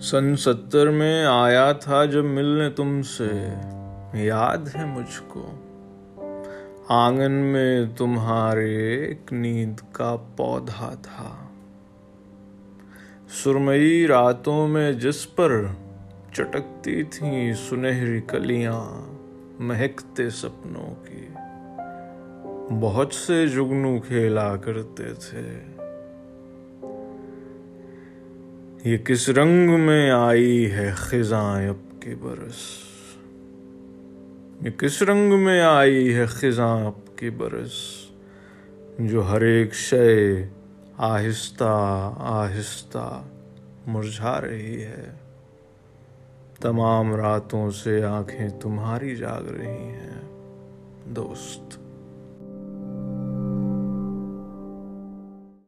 سن ستر میں آیا تھا جب ملنے تم سے۔ یاد ہے مجھ کو۔ آنگن میں تمہارے ایک نیند کا پودا تھا۔ سرمئی راتوں میں جس پر چٹکتی تھیں سنہری کلیاں، مہکتے سپنوں کی۔ بہت سے جگنو کھیلا کرتے تھے۔ یہ کس رنگ میں آئی ہے خزاں اب کی برس؟ یہ کس رنگ میں آئی ہے خزاں اب کی برس؟ جو ہر ایک شے آہستہ آہستہ مرجھا رہی ہے۔ تمام راتوں سے آنکھیں تمہاری جاگ رہی ہیں۔ دوست